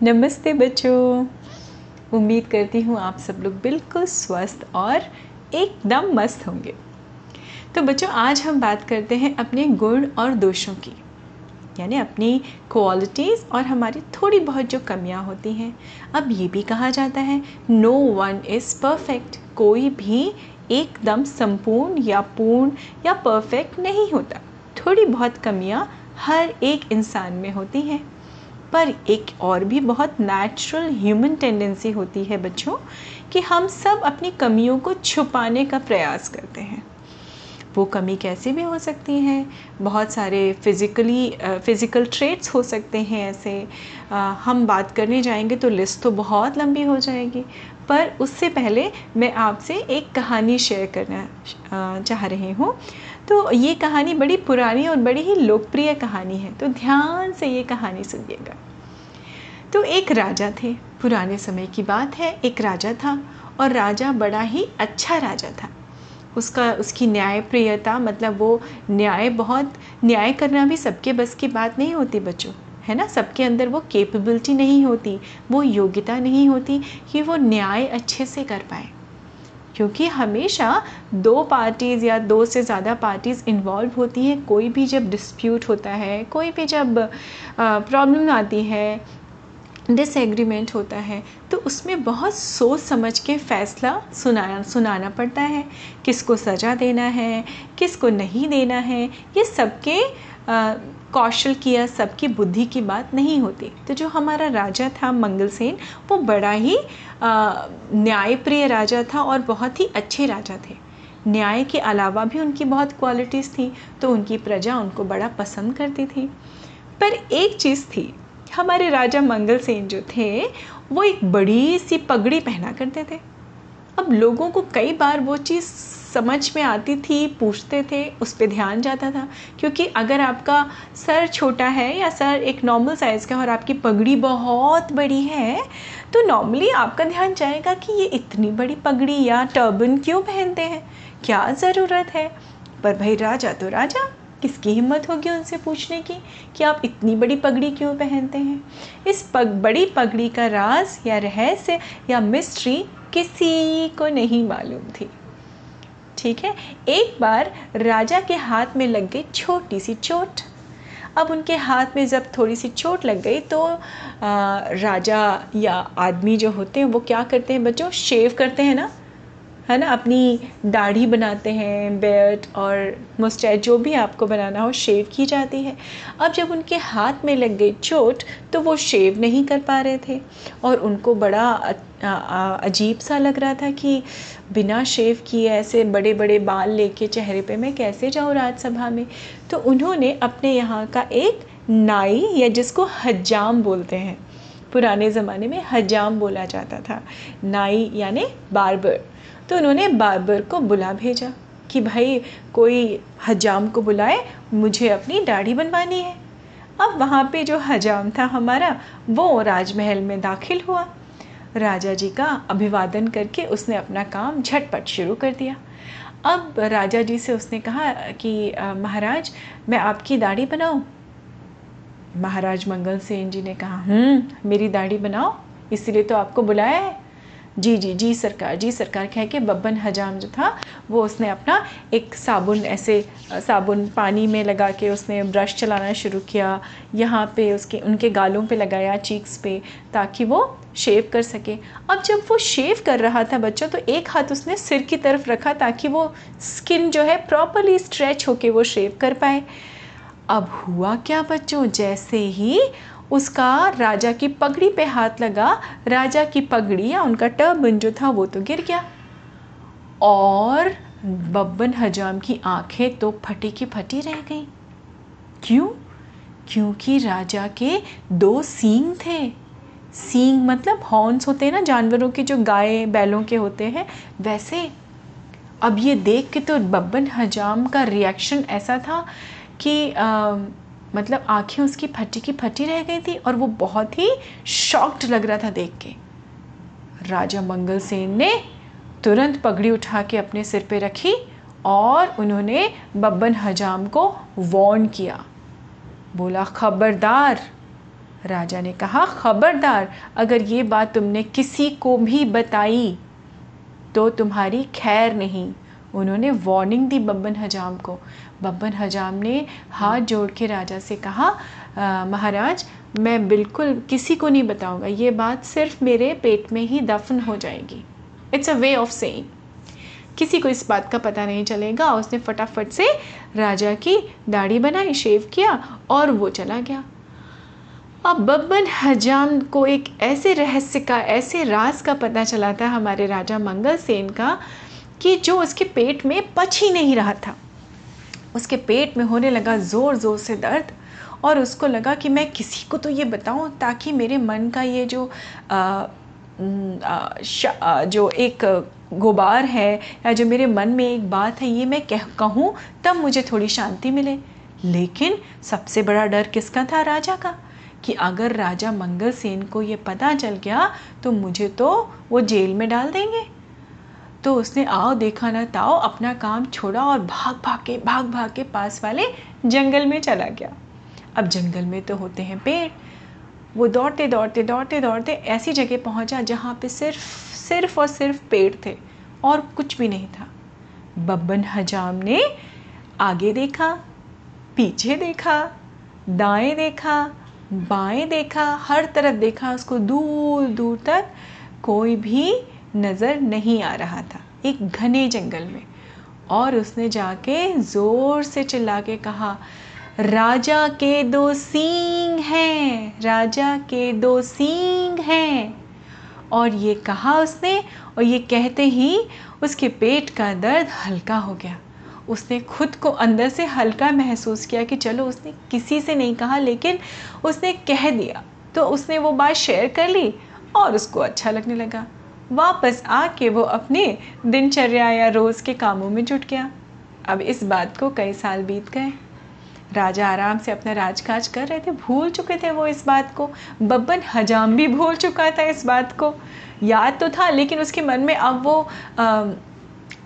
नमस्ते बच्चों। उम्मीद करती हूँ आप सब लोग बिल्कुल स्वस्थ और एकदम मस्त होंगे। तो बच्चों, आज हम बात करते हैं अपने गुण और दोषों की, यानी अपनी क्वालिटीज़ और हमारी थोड़ी बहुत जो कमियाँ होती हैं। अब ये भी कहा जाता है नो वन इज़ परफेक्ट कोई भी एकदम संपूर्ण या पूर्ण या परफेक्ट नहीं होता। थोड़ी बहुत कमियाँ हर एक इंसान में होती हैं। पर एक और भी बहुत नेचुरल ह्यूमन टेंडेंसी होती है बच्चों कि हम सब अपनी कमियों को छुपाने का प्रयास करते हैं। वो कमी कैसे भी हो सकती हैं बहुत सारे फिज़िकली फ़िज़िकल ट्रेट्स हो सकते हैं ऐसे। आ, हम बात करने जाएँगे तो लिस्ट तो बहुत लंबी हो जाएगी पर उससे पहले मैं आपसे एक कहानी शेयर करना चाह रही हूँ। तो ये कहानी बड़ी पुरानी और बड़ी ही लोकप्रिय कहानी है। तो ध्यान से ये कहानी सुनिएगा। तो एक राजा थे। पुराने समय की बात है। एक राजा था और राजा बड़ा ही अच्छा राजा था। उसका, उसकी न्यायप्रियता मतलब वो न्याय बहुत, न्याय करना भी सबके बस की बात नहीं होती बच्चों, है ना? सबके अंदर वो कैपेबिलिटी नहीं होती, वो योग्यता नहीं होती कि वो न्याय अच्छे से कर पाए। क्योंकि हमेशा दो पार्टीज़ या दो से ज़्यादा पार्टीज़ इन्वॉल्व होती हैं। कोई भी जब डिस्प्यूट होता है, कोई भी जब प्रॉब्लम आती है डिसएग्रीमेंट होता है तो उसमें बहुत सोच समझ के फ़ैसला सुनाना सुनाना पड़ता है। किसको सज़ा देना है, किसको नहीं देना है, ये सबके कौशल की या सबकी बुद्धि की बात नहीं होती। तो जो हमारा राजा था मंगलसेन, वो बड़ा ही न्यायप्रिय राजा था और बहुत ही अच्छे राजा थे। न्याय के अलावा भी उनकी बहुत क्वालिटीज़ थी तो उनकी प्रजा उनको बड़ा पसंद करती थी। पर एक चीज़ थी, हमारे राजा मंगल सेन जो थे, वो एक बड़ी सी पगड़ी पहना करते थे। अब लोगों को कई बार वो चीज़ समझ में आती थी, पूछते थे, उस पर ध्यान जाता था। क्योंकि अगर आपका सर छोटा है या सर एक नॉर्मल साइज़ का और आपकी पगड़ी बहुत बड़ी है तो नॉर्मली आपका ध्यान जाएगा कि ये इतनी बड़ी पगड़ी या टर्बन क्यों पहनते हैं? क्या ज़रूरत है? पर भाई राजा तो राजा, किसकी हिम्मत होगी उनसे पूछने की कि आप इतनी बड़ी पगड़ी क्यों पहनते हैं? इस पग, बड़ी पगड़ी का राज या रहस्य या मिस्ट्री किसी को नहीं मालूम थी। ठीक है? एक बार राजा के हाथ में लग गई छोटी सी चोट। अब उनके हाथ में जब थोड़ी सी चोट लग गई तो आ, राजा या आदमी जो होते हैं वो क्या करते हैं बच्चों? शेव करते हैं ना? है ना, अपनी दाढ़ी बनाते हैं, बेल्ट और मुस्टैच जो भी आपको बनाना हो शेव की जाती है। अब जब उनके हाथ में लग गई चोट तो वो शेव नहीं कर पा रहे थे। और उनको बड़ा अजीब सा लग रहा था कि बिना शेव किए ऐसे बड़े बड़े बाल लेके चेहरे पे मैं कैसे जाऊँ राज्यसभा में? तो उन्होंने अपने यहाँ का एक नाई, या जिसको हजाम बोलते हैं, पुराने ज़माने में हजाम बोला जाता था। नाई यानी बार्बर। तो उन्होंने बार्बर को बुला भेजा कि भाई, कोई हजाम को बुलाए, मुझे अपनी दाढ़ी बनवानी है। अब वहाँ पे जो हजाम था हमारा, वो राजमहल में दाखिल हुआ। राजा जी का अभिवादन करके उसने अपना काम झटपट शुरू कर दिया। अब राजा जी से उसने कहा कि महाराज, मैं आपकी दाढ़ी बनाऊँ? महाराज मंगल सेन जी ने कहा हम्म मेरी दाढ़ी बनाओ, इसीलिए तो आपको बुलाया है। जी जी जी सरकार जी सरकार कह के बब्बन हजाम जो था, वो उसने अपना एक साबुन ऐसे साबुन पानी में लगा के उसने ब्रश चलाना शुरू किया, यहाँ पे उसके, उनके गालों पे लगाया, चीक्स पे, ताकि वो शेव कर सके। अब जब वो शेव कर रहा था बच्चों तो एक हाथ उसने सिर की तरफ़ रखा ताकि वो स्किन जो है प्रॉपरली स्ट्रेच होके वो शेव कर पाए। अब हुआ क्या बच्चों? जैसे ही उसका राजा की पगड़ी पे हाथ लगा। राजा की पगड़ी या उनका टर्बन जो था वो तो गिर गया। और बब्बन हजाम की आँखें तो फटी की फटी रह गई। क्यों? क्योंकि राजा के दो सींग थे। सींग मतलब हॉर्न्स होते हैं ना जानवरों के जो गाय बैलों के होते हैं वैसे। अब ये देख के तो बब्बन हजाम का रिएक्शन ऐसा था कि आ, मतलब आँखें उसकी फटी की फटी रह गई थी और वो बहुत ही शॉक्ड लग रहा था देख के। राजा मंगल सेन ने तुरंत पगड़ी उठा के अपने सिर पे रखी और उन्होंने बब्बन हजाम को वॉर्न किया। बोला, खबरदार। राजा ने कहा, खबरदार, अगर ये बात तुमने किसी को भी बताई तो तुम्हारी खैर नहीं। उन्होंने वार्निंग दी बब्बन हजाम को। बब्बन हजाम ने हाथ जोड़ के राजा से कहा महाराज, मैं बिल्कुल किसी को नहीं बताऊँगा, ये बात सिर्फ़ मेरे पेट में ही दफन हो जाएगी। It's a way of saying किसी को इस बात का पता नहीं चलेगा, उसने फटाफट से राजा की दाढ़ी बनाई, शेव किया और वो चला गया। अब बब्बन हजाम को एक ऐसे रहस्य का, ऐसे राज का पता चला था हमारे राजा मंगल सेन का कि जो उसके पेट में पच ही नहीं रहा था। उसके पेट में होने लगा ज़ोर ज़ोर से दर्द और उसको लगा कि मैं किसी को तो ये बताऊँ ताकि मेरे मन का ये जो आ, आ, जो एक गुबार है या जो मेरे मन में एक बात है ये मैं कह कहूँ तब मुझे थोड़ी शांति मिले। लेकिन सबसे बड़ा डर किसका था? राजा का कि अगर राजा मंगल सेन को ये पता चल गया तो मुझे तो वो जेल में डाल देंगे। तो उसने, आओ देखा ना ताओ, अपना काम छोड़ा और भाग भाग के, भाग भाग के पास वाले जंगल में चला गया। अब जंगल में तो होते हैं पेड़। वो दौड़ते दौड़ते दौड़ते दौड़ते ऐसी जगह पहुँचा जहाँ पे सिर्फ़ सिर्फ़ और सिर्फ़ पेड़ थे और कुछ भी नहीं था। बब्बन हजाम ने आगे देखा, पीछे देखा, दाएँ देखा, बाएँ देखा, हर तरफ़ देखा, उसको दूर दूर तक कोई भी नज़र नहीं आ रहा था, एक घने जंगल में। और उसने जाके ज़ोर से चिल्ला के कहा, राजा के दो सींग हैं, राजा के दो सींग हैं। और ये कहा उसने, और ये कहते ही उसके पेट का दर्द हल्का हो गया। उसने खुद को अंदर से हल्का महसूस किया कि चलो, उसने किसी से नहीं कहा, लेकिन उसने कह दिया। तो उसने वो बात शेयर कर ली और उसको अच्छा लगने लगा। वापस आके वो अपने दिनचर्या या रोज़ के कामों में जुट गया। अब इस बात को कई साल बीत गए। राजा आराम से अपना राजकाज कर रहे थे, भूल चुके थे वो इस बात को। बब्बन हजाम भी भूल चुका था इस बात को। याद तो था, लेकिन उसके मन में अब वो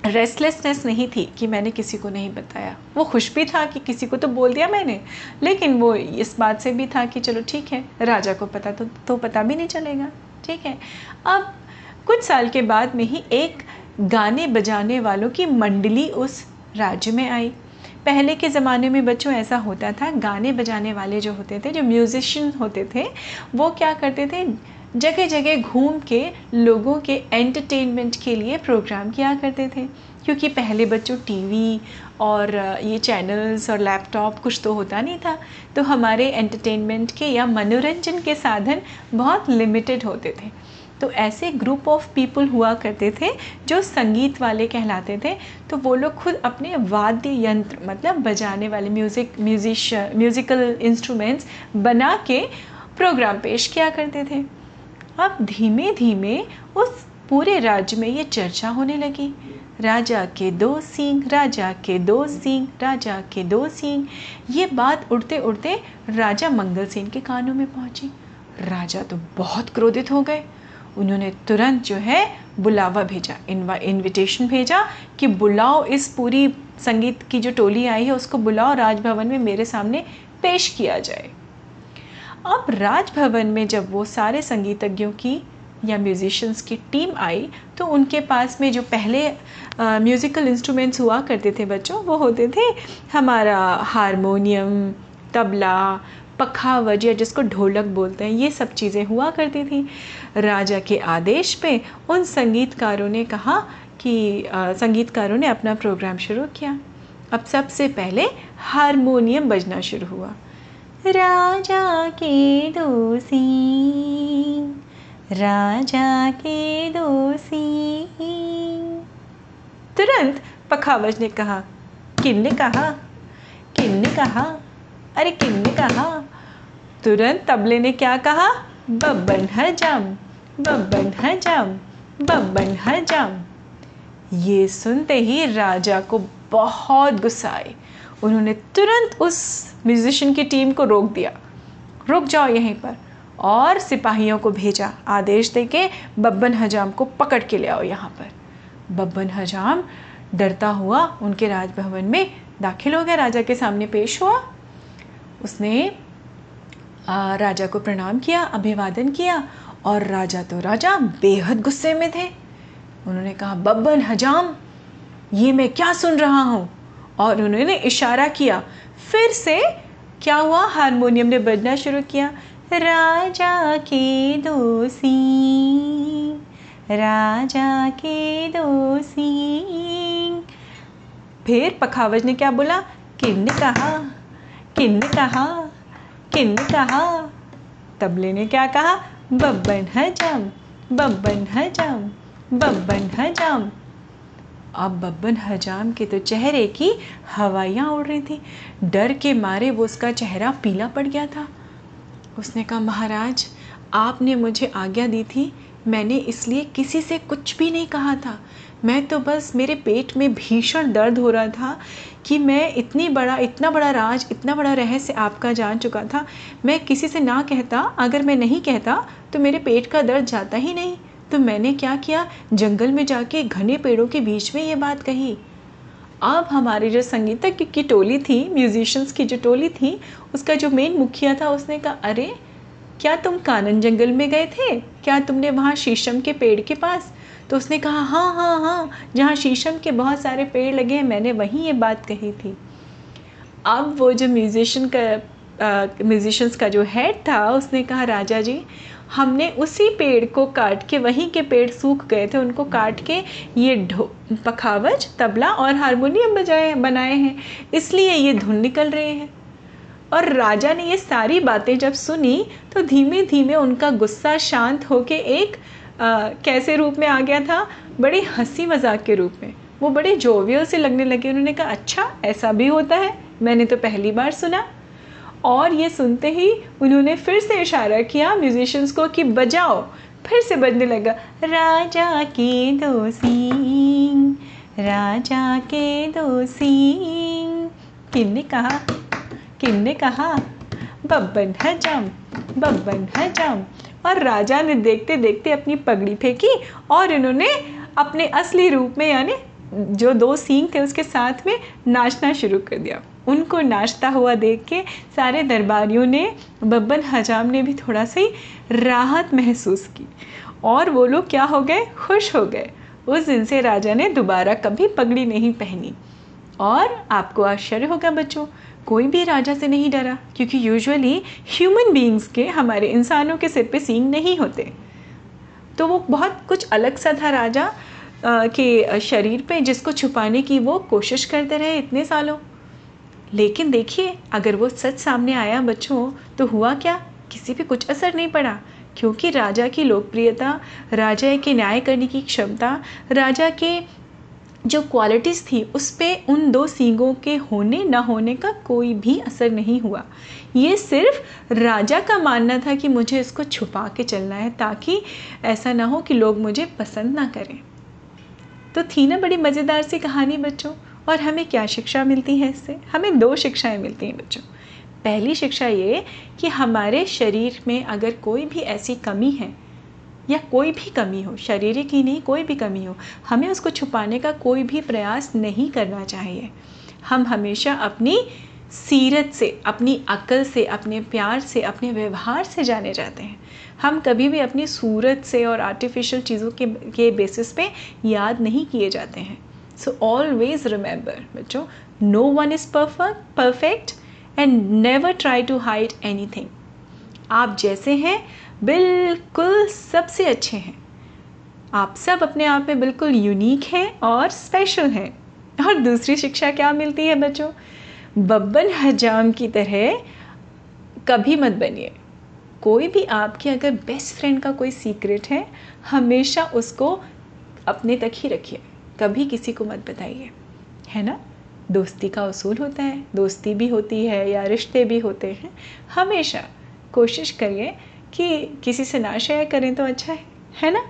रेस्टलेसनेस नहीं थी कि मैंने किसी को नहीं बताया। वो खुश भी था कि किसी को तो बोल दिया मैंने, लेकिन वो इस बात से भी था कि चलो ठीक है, राजा को पता तो तो पता भी नहीं चलेगा। ठीक है, अब कुछ साल के बाद में ही एक गाने बजाने वालों की मंडली उस राज्य में आई। पहले के ज़माने में बच्चों ऐसा होता था, गाने बजाने वाले जो होते थे, जो म्यूज़िशियन होते थे, वो क्या करते थे? जगह जगह घूम के लोगों के एंटरटेनमेंट के लिए प्रोग्राम किया करते थे। क्योंकि पहले बच्चों टीवी और ये चैनल्स और लैपटॉप कुछ तो होता नहीं था। तो हमारे एंटरटेनमेंट के या मनोरंजन के साधन बहुत लिमिटेड होते थे। तो ऐसे ग्रुप ऑफ़ पीपल हुआ करते थे, जो संगीत वाले कहलाते थे। तो वो लोग खुद अपने वाद्य यंत्र मतलब बजाने वाले म्यूज़िक म्यूजिश म्यूज़िकल इंस्ट्रूमेंट्स बना के प्रोग्राम पेश किया करते थे। अब धीमे धीमे उस पूरे राज्य में ये चर्चा होने लगी। राजा के दो सींग, राजा के दो सींग, राजा के दो सींग, ये बात उड़ते उड़ते राजा मंगल सेन के कानों में पहुँची। राजा तो बहुत क्रोधित हो गए। उन्होंने तुरंत जो है बुलावा भेजा, इनवा इनविटेशन भेजा कि बुलाओ इस पूरी संगीत की जो टोली आई है उसको बुलाओ राजभवन में मेरे सामने पेश किया जाए। अब राजभवन में जब वो सारे संगीतज्ञों की या म्यूज़िशंस की टीम आई तो उनके पास में जो पहले म्यूज़िकल इंस्ट्रूमेंट्स हुआ करते थे बच्चों, वो होते थे हमारा हारमोनियम, तबला पखावज या जिसको ढोलक बोलते हैं, ये सब चीज़ें हुआ करती थी। राजा के आदेश पे उन संगीतकारों ने कहा कि संगीतकारों ने अपना प्रोग्राम शुरू किया। अब सबसे पहले हारमोनियम बजना शुरू हुआ। राजा के दोसी राजा के दोसी तुरंत पखावज ने कहा, किन ने कहा? किन ने कहा? अरे किन ने कहा? तुरंत तबले ने क्या कहा? बब्बन हजम बब्बन हजम बब्बन हजम ये सुनते ही राजा को बहुत गुस्सा आई। उन्होंने तुरंत उस म्यूज़िशियन की टीम को रोक दिया। रुक जाओ यहीं पर। और सिपाहियों को भेजा, आदेश दे के बब्बन हजाम को पकड़ के ले आओ यहाँ पर। बब्बन हजाम डरता हुआ उनके राजभवन में दाखिल हो गया। राजा के सामने पेश हुआ। उसने आ, राजा को प्रणाम किया अभिवादन किया और राजा तो राजा बेहद गुस्से में थे। उन्होंने कहा बब्बन हजाम ये मैं क्या सुन रहा हूँ? और उन्होंने इशारा किया फिर से क्या हुआ? हारमोनियम ने बजना शुरू किया राजा के दोसी राजा के दोसी फिर पखावज ने क्या बोला? किन कहा? किन कहा? किन कहा? तबले ने क्या कहा? बब्बन हजम बब्बन हजम बब्बन हजम अब बब्बन हजाम के तो चेहरे की हवाइयाँ उड़ रही थी। डर के मारे वो उसका चेहरा पीला पड़ गया था। उसने कहा, महाराज, आपने मुझे आज्ञा दी थी। मैंने इसलिए किसी से कुछ भी नहीं कहा था। मैं तो बस मेरे पेट में भीषण दर्द हो रहा था कि मैं इतनी बड़ा, इतना बड़ा राज, इतना बड़ा रहस्य आपका जान चुका था। मैं किसी से ना कहता, अगर मैं नहीं कहता तो मेरे पेट का दर्द जाता ही नहीं। तो मैंने क्या किया? जंगल में जाके घने पेड़ों के बीच में ये बात कही। अब हमारी जो संगीतज्ञ की टोली थी म्यूजिशंस की जो टोली थी, उसका जो मेन मुखिया था, उसने कहा, अरे, क्या तुम कानन जंगल में गए थे? क्या तुमने वहाँ शीशम के पेड़ के पास? तो उसने कहा हाँ हाँ हाँ जहाँ शीशम के बहुत सारे पेड़ लगे हैं, मैंने वहीं ये बात कही थी। अब वो जो म्यूजिशन का म्यूजिशंस का जो हेड था, उसने कहा, राजा जी, हमने उसी पेड़ को काट के, वहीं के पेड़ सूख गए थे, उनको काट के ये ढो, पखावज, तबला और हारमोनियम बजाए, बनाए हैं। इसलिए ये धुन निकल रहे हैं। और राजा ने ये सारी बातें जब सुनी तो धीमे धीमे उनका गुस्सा शांत होके एक आ, कैसे रूप में आ गया था? बड़ी हँसी मज़ाक के रूप में। वो बड़े जोवियल से लगने लगे। उन्होंने कहा अच्छा ऐसा भी होता है। मैंने तो पहली बार सुना। और ये सुनते ही उन्होंने फिर से इशारा किया म्यूजिशंस को कि बजाओ। फिर से बजने लगा राजा के दो सिंह राजा के दो सिंह किन ने कहा? किन ने कहा? बब्बन हजम बब्बन हजम और राजा ने देखते देखते अपनी पगड़ी फेंकी और इन्होंने अपने असली रूप में, यानी जो दो सींग थे उसके साथ में नाचना शुरू कर दिया। उनको नाचता हुआ देख के सारे दरबारियों ने, बब्बन हजाम ने भी थोड़ा सी राहत महसूस की और वो लोग क्या हो गए? खुश हो गए। उस दिन से राजा ने दोबारा कभी पगड़ी नहीं पहनी। और आपको आश्चर्य होगा बच्चों कोई भी राजा से नहीं डरा क्योंकि यूजुअली ह्यूमन बीइंग्स के हमारे इंसानों के सिर पे सींग नहीं होते। तो वो बहुत कुछ अलग सा था राजा आ, के शरीर पे जिसको छुपाने की वो कोशिश करते रहे इतने सालों। लेकिन देखिए अगर वो सच सामने आया बच्चों तो हुआ क्या? किसी पे कुछ असर नहीं पड़ा क्योंकि राजा की लोकप्रियता राजा के न्याय करने की क्षमता राजा के जो क्वालिटीज़ थी, उस पर उन दो सींगों के होने ना होने का कोई भी असर नहीं हुआ। ये सिर्फ़ राजा का मानना था कि मुझे इसको छुपा के चलना है ताकि ऐसा ना हो कि लोग मुझे पसंद ना करें। तो थी ना बड़ी मज़ेदार सी कहानी बच्चों, और हमें क्या शिक्षा मिलती है इससे? हमें दो शिक्षाएँ मिलती हैं बच्चों। पहली शिक्षा ये कि हमारे शरीर में अगर कोई भी ऐसी कमी है या कोई भी कमी हो शारीरिक ही नहीं, कोई भी कमी हो, हमें उसको छुपाने का कोई भी प्रयास नहीं करना चाहिए। हम हमेशा अपनी सीरत से, अपनी अकल से, अपने प्यार से, अपने व्यवहार से जाने जाते हैं। हम कभी भी अपनी सूरत से और आर्टिफिशियल चीज़ों के के बेसिस पे याद नहीं किए जाते हैं। सो ऑलवेज रिमेंबर बच्चों no one is perfect perfect and never try to hide any आप जैसे हैं बिल्कुल सबसे अच्छे हैं। आप सब अपने आप में बिल्कुल यूनिक हैं और स्पेशल हैं। और दूसरी शिक्षा क्या मिलती है बच्चों? बब्बन हजाम की तरह कभी मत बनिए। कोई भी आपके अगर बेस्ट फ्रेंड का कोई सीक्रेट है, हमेशा उसको अपने तक ही रखिए। कभी किसी को मत बताइए। है ना? दोस्ती का उसूल होता है। दोस्ती भी होती है या रिश्ते भी होते हैं। हमेशा कोशिश करिए कि किसी से ना शेयर करें तो अच्छा है है ना?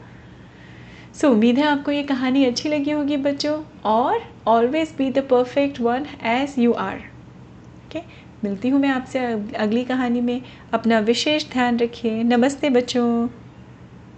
सो so, उम्मीद है आपको ये कहानी अच्छी लगी होगी बच्चों और always be the perfect one as you are okay मिलती हूँ मैं आपसे अगली कहानी में। अपना विशेष ध्यान रखिए। नमस्ते बच्चों।